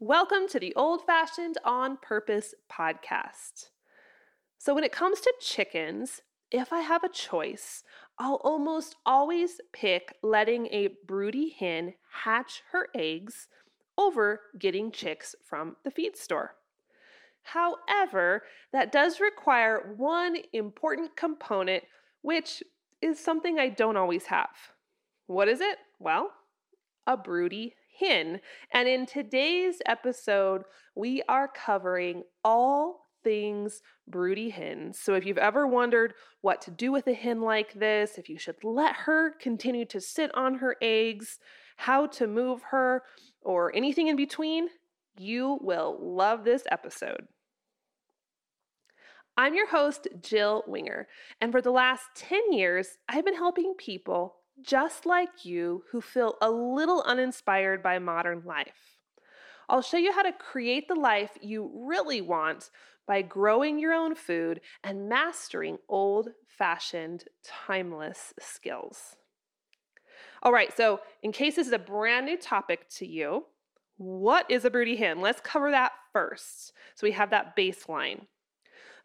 Welcome to the Old Fashioned On Purpose podcast. So, when it comes to chickens, if I have a choice, I'll almost always pick letting a broody hen hatch her eggs over getting chicks from the feed store. However, that does require one important component, which is something I don't always have. What is it? Well, a broody hen. And in today's episode, we are covering all things broody hens. So if you've ever wondered what to do with a hen like this, if you should let her continue to sit on her eggs, how to move her, or anything in between, you will love this episode. I'm your host, Jill Winger, and for the last 10 years, I've been helping people just like you who feel a little uninspired by modern life. I'll show you how to create the life you really want by growing your own food and mastering old fashioned, timeless skills. All right, so in case this is a brand new topic to you, what is a broody hen? Let's cover that first. So we have that baseline.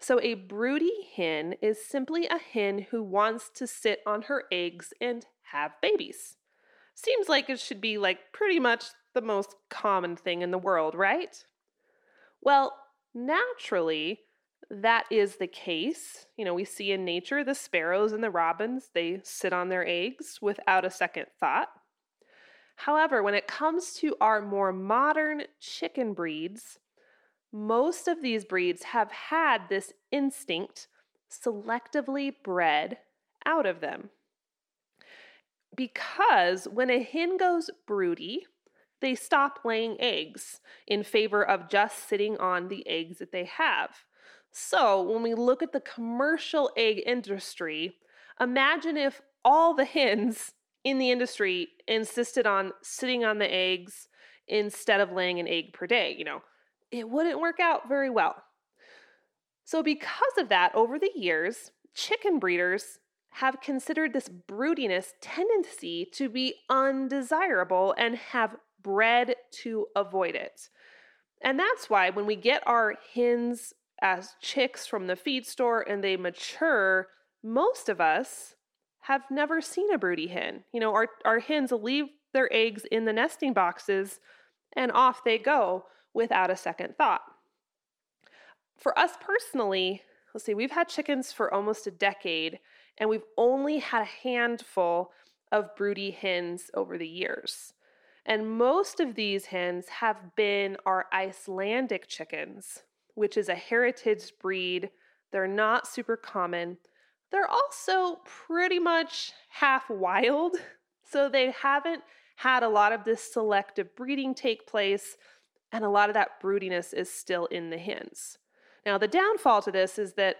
So, a broody hen is simply a hen who wants to sit on her eggs and have babies. Seems like it should be like pretty much the most common thing in the world, right? Well, naturally, that is the case. You know, we see in nature the sparrows and the robins, they sit on their eggs without a second thought. However, when it comes to our more modern chicken breeds, most of these breeds have had this instinct selectively bred out of them. Because when a hen goes broody, they stop laying eggs in favor of just sitting on the eggs that they have. So, when we look at the commercial egg industry, imagine if all the hens in the industry insisted on sitting on the eggs instead of laying an egg per day. You know, it wouldn't work out very well. So, because of that, over the years, chicken breeders have considered this broodiness tendency to be undesirable and have bred to avoid it. And that's why when we get our hens as chicks from the feed store and they mature, most of us have never seen a broody hen. You know, our, our hens leave their eggs in the nesting boxes and off they go without a second thought. For us personally, let's see, we've had chickens for almost a decade and we've only had a handful of broody hens over the years. And most of these hens have been our Icelandic chickens, which is a heritage breed. They're not super common. They're also pretty much half wild, so they haven't had a lot of this selective breeding take place, and a lot of that broodiness is still in the hens. Now, the downfall to this is that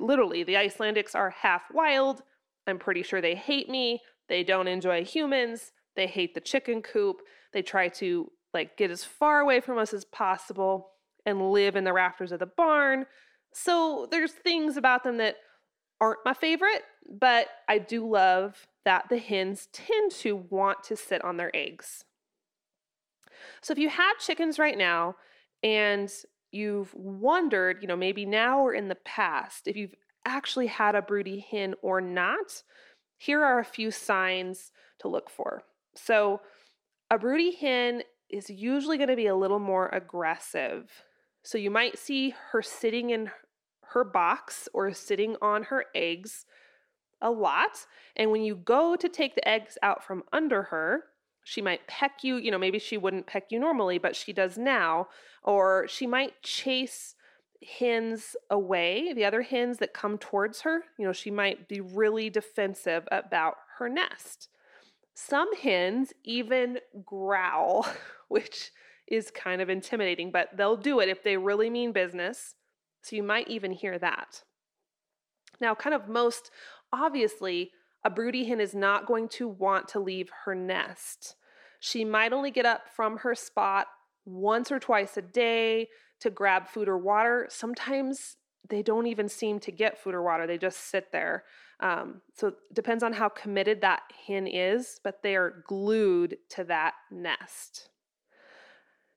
literally the Icelandics are half wild. I'm pretty sure they hate me. They don't enjoy humans. They hate the chicken coop. They try to like get as far away from us as possible and live in the rafters of the barn. So there's things about them that aren't my favorite, but I do love that the hens tend to want to sit on their eggs. So if you have chickens right now and you've wondered, you know, maybe now or in the past, if you've actually had a broody hen or not, here are a few signs to look for. So, a broody hen is usually going to be a little more aggressive. So, you might see her sitting in her box or sitting on her eggs a lot. And when you go to take the eggs out from under her, she might peck you. You know, maybe she wouldn't peck you normally, but she does now. Or she might chase hens away, the other hens that come towards her. You know, she might be really defensive about her nest. Some hens even growl, which is kind of intimidating, but they'll do it if they really mean business. So you might even hear that. Now, kind of most obviously, a broody hen is not going to want to leave her nest. She might only get up from her spot once or twice a day to grab food or water. Sometimes they don't even seem to get food or water, they just sit there. Um, so it depends on how committed that hen is, but they are glued to that nest.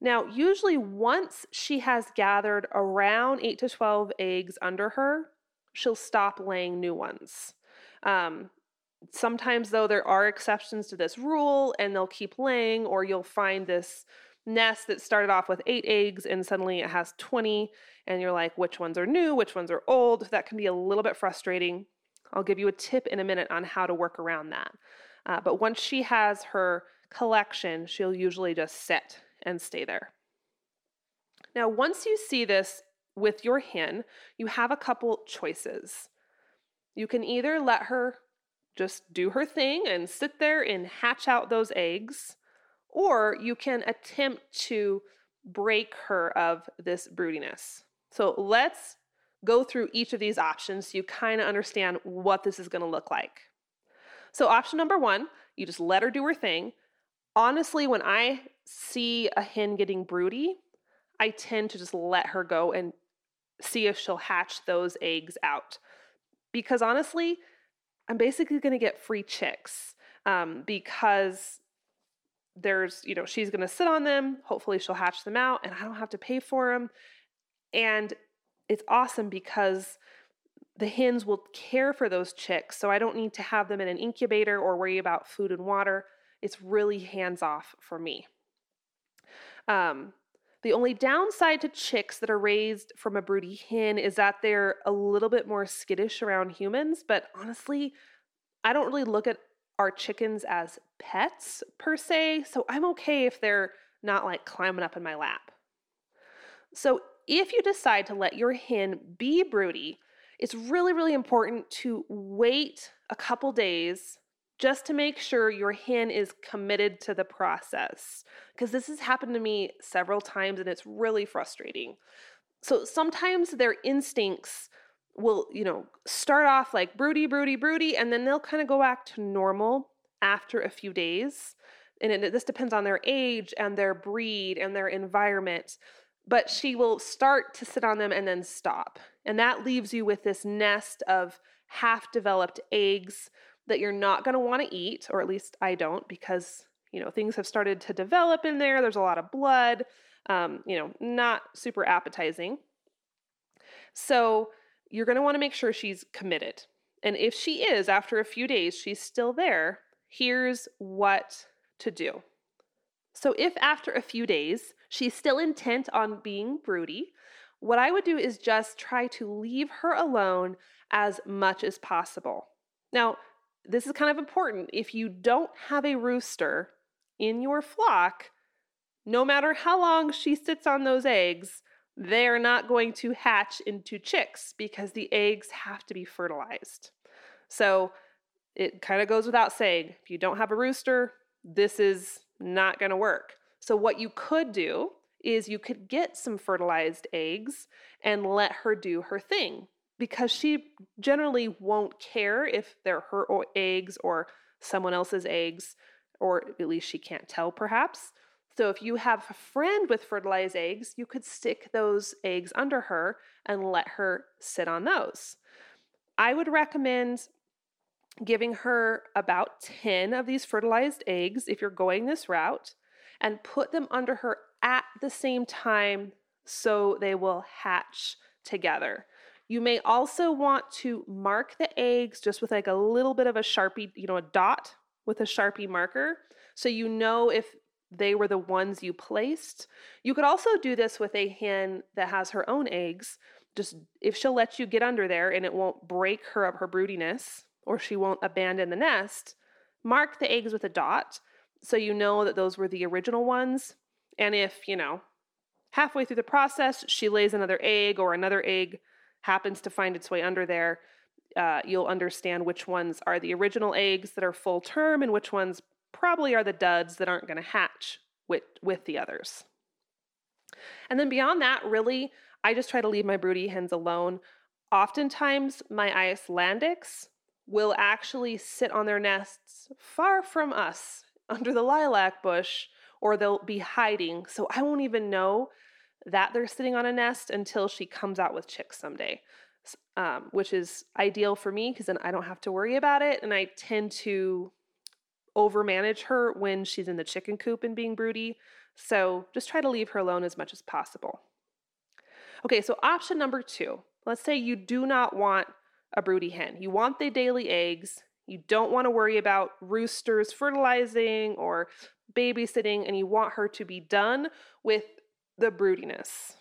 Now, usually once she has gathered around 8 to 12 eggs under her, she'll stop laying new ones. Um, sometimes, though, there are exceptions to this rule and they'll keep laying, or you'll find this nest that started off with eight eggs and suddenly it has 20, and you're like, which ones are new, which ones are old? That can be a little bit frustrating. I'll give you a tip in a minute on how to work around that. Uh, but once she has her collection, she'll usually just sit and stay there. Now, once you see this with your hen, you have a couple choices. You can either let her just do her thing and sit there and hatch out those eggs, or you can attempt to break her of this broodiness. So let's go through each of these options so you kind of understand what this is going to look like. So, option number one, you just let her do her thing. Honestly, when I see a hen getting broody, I tend to just let her go and see if she'll hatch those eggs out. Because honestly, I'm basically going to get free chicks um, because there's, you know, she's going to sit on them. Hopefully, she'll hatch them out and I don't have to pay for them. And it's awesome because the hens will care for those chicks. So I don't need to have them in an incubator or worry about food and water. It's really hands off for me. Um, the only downside to chicks that are raised from a broody hen is that they're a little bit more skittish around humans. But honestly, I don't really look at our chickens as pets per se. So I'm okay if they're not like climbing up in my lap. So if you decide to let your hen be broody, it's really, really important to wait a couple days just to make sure your hen is committed to the process. Because this has happened to me several times and it's really frustrating. So sometimes their instincts will, you know, start off like broody, broody, broody, and then they'll kind of go back to normal after a few days. And it, this depends on their age and their breed and their environment. But she will start to sit on them and then stop. And that leaves you with this nest of half developed eggs that you're not going to want to eat, or at least I don't, because you know things have started to develop in there. There's a lot of blood, um, you know, not super appetizing. So you're going to want to make sure she's committed. And if she is, after a few days, she's still there, here's what to do. So, if after a few days she's still intent on being broody, what I would do is just try to leave her alone as much as possible. Now, this is kind of important. If you don't have a rooster in your flock, no matter how long she sits on those eggs, they're not going to hatch into chicks because the eggs have to be fertilized. So it kind of goes without saying if you don't have a rooster, this is not going to work. So, what you could do is you could get some fertilized eggs and let her do her thing because she generally won't care if they're her eggs or someone else's eggs, or at least she can't tell perhaps. So if you have a friend with fertilized eggs, you could stick those eggs under her and let her sit on those. I would recommend giving her about 10 of these fertilized eggs if you're going this route and put them under her at the same time so they will hatch together. You may also want to mark the eggs just with like a little bit of a Sharpie, you know, a dot with a Sharpie marker so you know if they were the ones you placed. You could also do this with a hen that has her own eggs. Just if she'll let you get under there and it won't break her of her broodiness or she won't abandon the nest, mark the eggs with a dot so you know that those were the original ones. And if, you know, halfway through the process she lays another egg or another egg happens to find its way under there, uh, you'll understand which ones are the original eggs that are full term and which ones probably are the duds that aren't going to hatch with, with the others. And then beyond that, really, I just try to leave my broody hens alone. Oftentimes, my Icelandics will actually sit on their nests far from us under the lilac bush, or they'll be hiding. So I won't even know that they're sitting on a nest until she comes out with chicks someday, um, which is ideal for me because then I don't have to worry about it. And I tend to overmanage her when she's in the chicken coop and being broody. So just try to leave her alone as much as possible. Okay, so option number two. Let's say you do not want a broody hen. You want the daily eggs. You don't want to worry about roosters fertilizing or babysitting, and you want her to be done with the broodiness.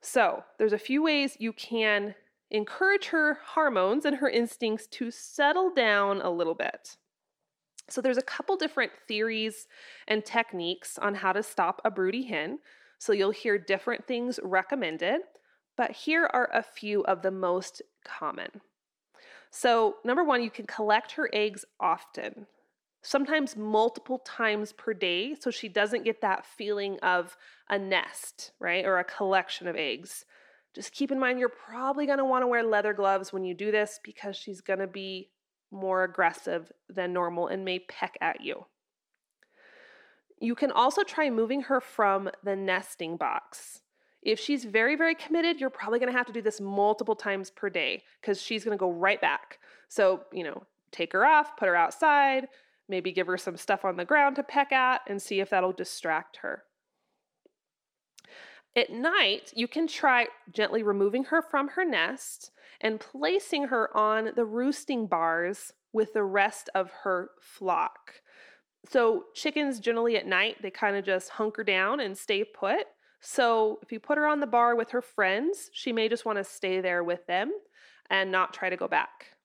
So, there's a few ways you can encourage her hormones and her instincts to settle down a little bit. So, there's a couple different theories and techniques on how to stop a broody hen. So, you'll hear different things recommended, but here are a few of the most common. So, number one, you can collect her eggs often sometimes multiple times per day so she doesn't get that feeling of a nest, right? Or a collection of eggs. Just keep in mind you're probably going to want to wear leather gloves when you do this because she's going to be more aggressive than normal and may peck at you. You can also try moving her from the nesting box. If she's very, very committed, you're probably to have to do this multiple times per day because she's to go right back. So, you know, take her off, put her outside, Maybe give her some stuff on the ground to peck at and see if that'll distract her. At night, you can try gently removing her from her nest and placing her on the roosting bars with the rest of her flock. So, chickens generally at night, they kind of just hunker down and stay put. So, if you put her on the bar with her friends, she may just want to stay there with them and not try to go back.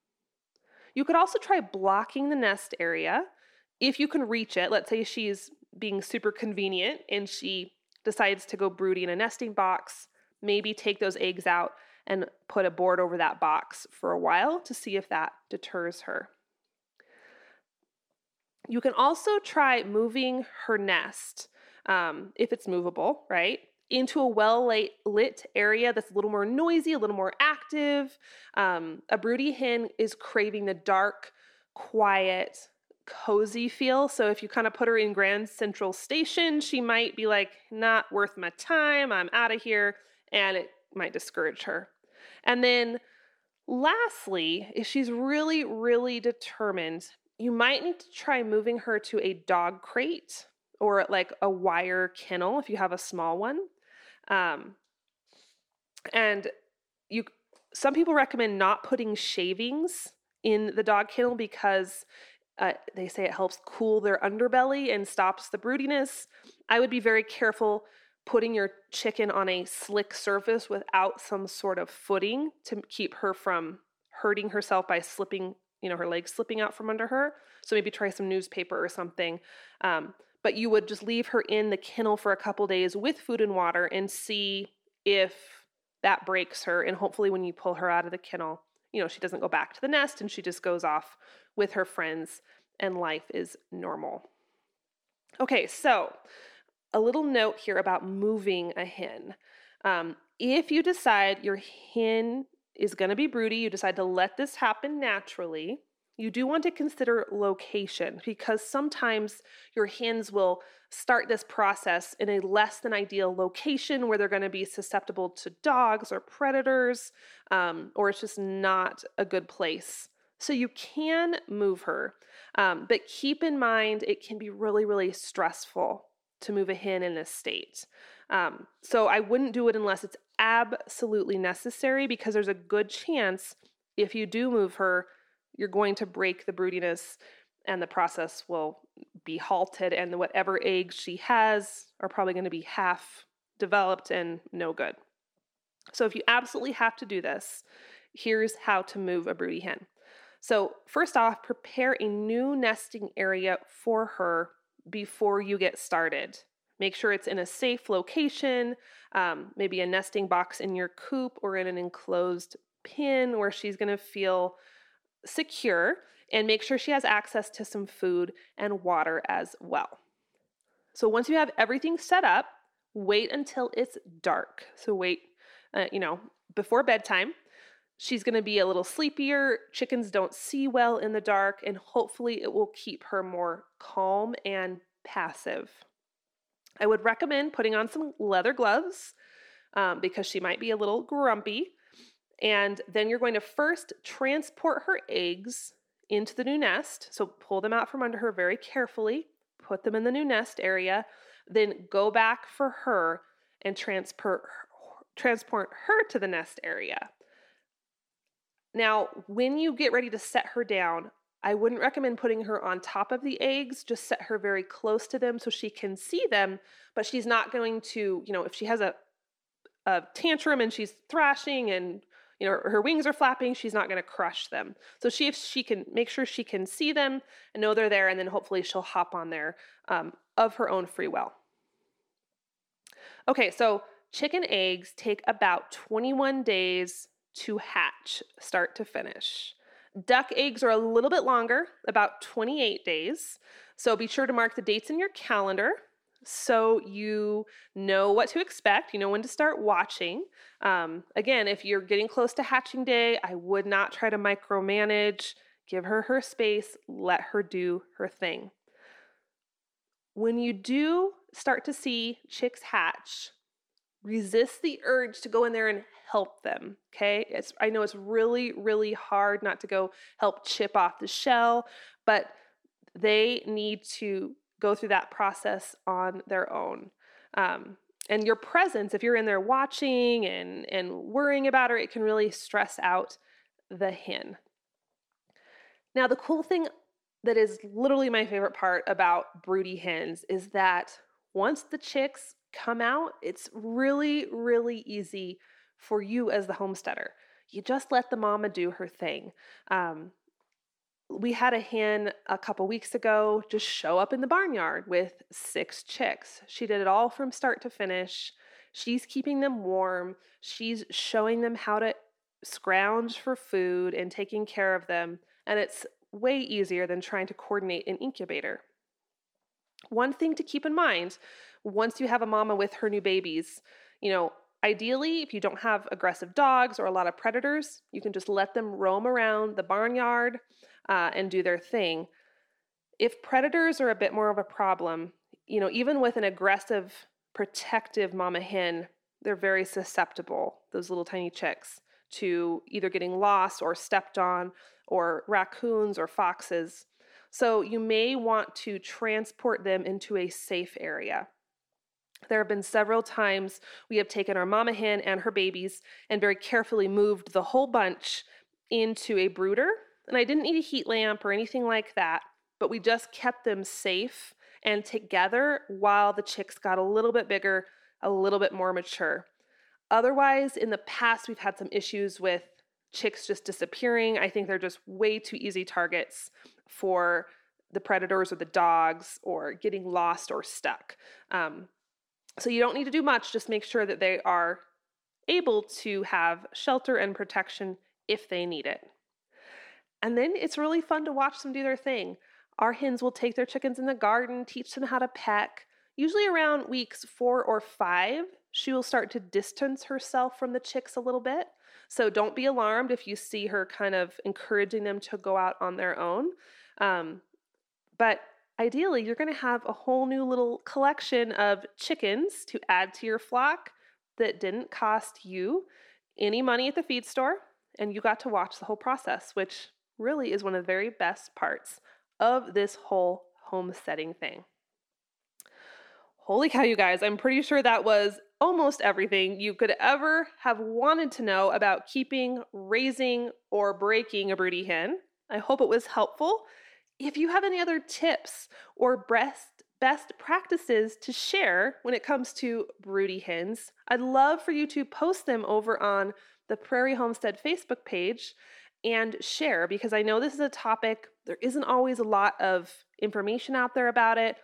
You could also try blocking the nest area if you can reach it, let's say she's being super convenient and she decides to go broody in a nesting box, maybe take those eggs out and put a board over that box for a while to see if that deters her. You can also try moving her nest, um, if it's movable, right, into a well lit area that's a little more noisy, a little more active. Um, a broody hen is craving the dark, quiet, cozy feel. So if you kind of put her in Grand Central Station, she might be like, not worth my time, I'm out of here, and it might discourage her. And then lastly, if she's really, really determined, you might need to try moving her to a dog crate or like a wire kennel if you have a small one. Um, and you some people recommend not putting shavings in the dog kennel because uh, they say it helps cool their underbelly and stops the broodiness. I would be very careful putting your chicken on a slick surface without some sort of footing to keep her from hurting herself by slipping, you know, her legs slipping out from under her. So maybe try some newspaper or something. Um, but you would just leave her in the kennel for a couple days with food and water and see if that breaks her. And hopefully, when you pull her out of the kennel, you know, she doesn't go back to the nest and she just goes off with her friends and life is normal. Okay, so a little note here about moving a hen. Um, if you decide your hen is going to be broody, you decide to let this happen naturally, you do want to consider location because sometimes your hens will start this process in a less than ideal location where they're going to be susceptible to dogs or predators, um, or it's just not a good place. So you can move her, um, but keep in mind it can be really, really stressful to move a hen in this state. Um, so I wouldn't do it unless it's absolutely necessary because there's a good chance if you do move her, you're going to break the broodiness and the process will be halted and whatever eggs she has are probably going to be half developed and no good. So if you absolutely have to do this, here's how to move a broody hen. So, first off, prepare a new nesting area for her before you get started. Make sure it's in a safe location, um, maybe a nesting box in your coop or in an enclosed pen where she's going to feel secure and make sure she has access to some food and water as well. So once you have everything set up, wait until it's dark. So wait, uh, you know, before bedtime. She's going to be a little sleepier. Chickens don't see well in the dark, and hopefully, it will keep her more calm and passive. I would recommend putting on some leather gloves um, because she might be a little grumpy. And then you're going to first transport her eggs into the new nest. So pull them out from under her very carefully, put them in the new nest area. then go back for her and transport transport her to the nest area. Now, when you get ready to set her down, I wouldn't recommend putting her on top of the eggs. Just set her very close to them so she can see them, but she's not going to, you know, if she has a, a tantrum and she's thrashing and you know her wings are flapping she's not going to crush them. So she if she can make sure she can see them and know they're there and then hopefully she'll hop on there um, of her own free will. Okay so chicken eggs take about 21 days to hatch start to finish. Duck eggs are a little bit longer about 28 days. So be sure to mark the dates in your calendar so you know what to expect, you know when to start watching. Um, again, if you're getting close to hatching day, I would not try to micromanage. Give her her space, let her do her thing. When you do start to see chicks hatch, resist the urge to go in there and help them. Okay. It's, I know it's really, really hard not to go help chip off the shell, but they need to go through that process on their own. Um, and your presence, if you're in there watching and, and worrying about her, it can really stress out the hen. Now, the cool thing that is literally my favorite part about broody hens is that once the chicks come out, it's really, really easy for you as the homesteader. You just let the mama do her thing. Um, we had a hen a couple weeks ago just show up in the barnyard with six chicks. She did it all from start to finish. She's keeping them warm. She's showing them how to scrounge for food and taking care of them. And it's way easier than trying to coordinate an incubator. One thing to keep in mind once you have a mama with her new babies, you know, ideally, if you don't have aggressive dogs or a lot of predators, you can just let them roam around the barnyard uh, and do their thing. If predators are a bit more of a problem, you know, even with an aggressive, protective mama hen, they're very susceptible, those little tiny chicks, to either getting lost or stepped on, or raccoons or foxes. So you may want to transport them into a safe area. There have been several times we have taken our mama hen and her babies and very carefully moved the whole bunch into a brooder and I didn't need a heat lamp or anything like that, but we just kept them safe and together while the chicks got a little bit bigger, a little bit more mature. Otherwise, in the past, we've had some issues with chicks just disappearing. I think they're just way too easy targets for the predators or the dogs or getting lost or stuck. Um, so you don't need to do much, just make sure that they are able to have shelter and protection if they need it. And then it's really fun to watch them do their thing. Our hens will take their chickens in the garden, teach them how to peck. Usually around weeks four or five, she will start to distance herself from the chicks a little bit. So don't be alarmed if you see her kind of encouraging them to go out on their own. Um, but ideally, you're going to have a whole new little collection of chickens to add to your flock that didn't cost you any money at the feed store. And you got to watch the whole process, which really is one of the very best parts of this whole homesteading thing. Holy cow, you guys, I'm pretty sure that was almost everything you could ever have wanted to know about keeping, raising, or breaking a broody hen. I hope it was helpful. If you have any other tips or best, best practices to share when it comes to broody hens, I'd love for you to post them over on the Prairie Homestead Facebook page and share because I know this is a topic, there isn't always a lot of information out there about it.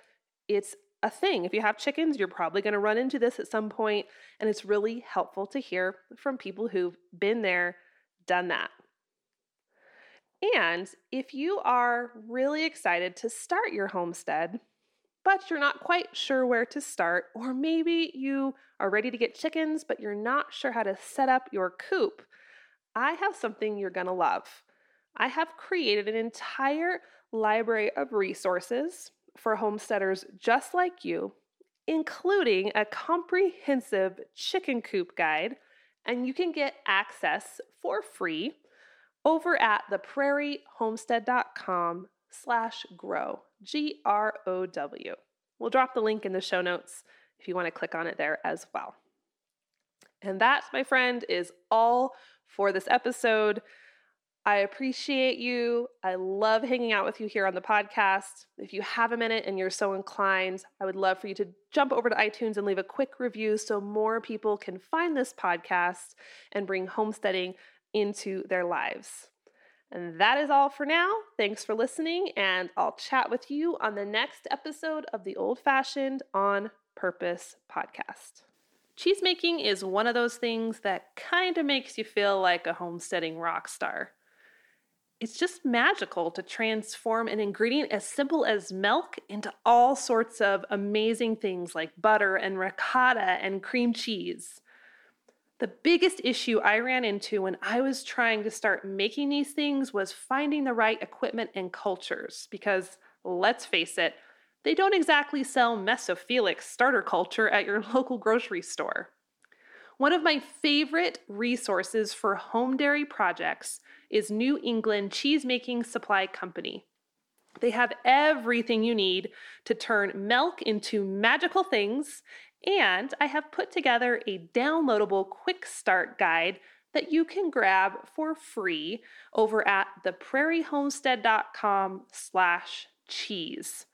It's a thing. If you have chickens, you're probably going to run into this at some point, and it's really helpful to hear from people who've been there, done that. And if you are really excited to start your homestead, but you're not quite sure where to start, or maybe you are ready to get chickens, but you're not sure how to set up your coop, I have something you're going to love. I have created an entire library of resources for homesteaders just like you, including a comprehensive chicken coop guide, and you can get access for free over at theprairiehomestead.com slash grow, G-R-O-W. We'll drop the link in the show notes if you want to click on it there as well. And that, my friend, is all for this episode. I appreciate you. I love hanging out with you here on the podcast. If you have a minute and you're so inclined, I would love for you to jump over to iTunes and leave a quick review so more people can find this podcast and bring homesteading into their lives. And that is all for now. Thanks for listening, and I'll chat with you on the next episode of the Old Fashioned on Purpose podcast. Cheesemaking is one of those things that kind of makes you feel like a homesteading rock star. It's just magical to transform an ingredient as simple as milk into all sorts of amazing things like butter and ricotta and cream cheese. The biggest issue I ran into when I was trying to start making these things was finding the right equipment and cultures because, let's face it, they don't exactly sell mesophilic starter culture at your local grocery store. One of my favorite resources for home dairy projects is New England Cheesemaking Supply Company. They have everything you need to turn milk into magical things and I have put together a downloadable quick start guide that you can grab for free over at theprairiehomestead.com slash cheese.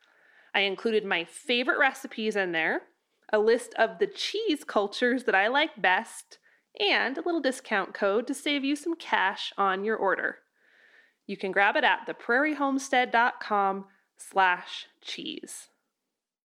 I included my favorite recipes in there, a list of the cheese cultures that I like best, and a little discount code to save you some cash on your order. You can grab it at theprairiehomestead.com slash cheese.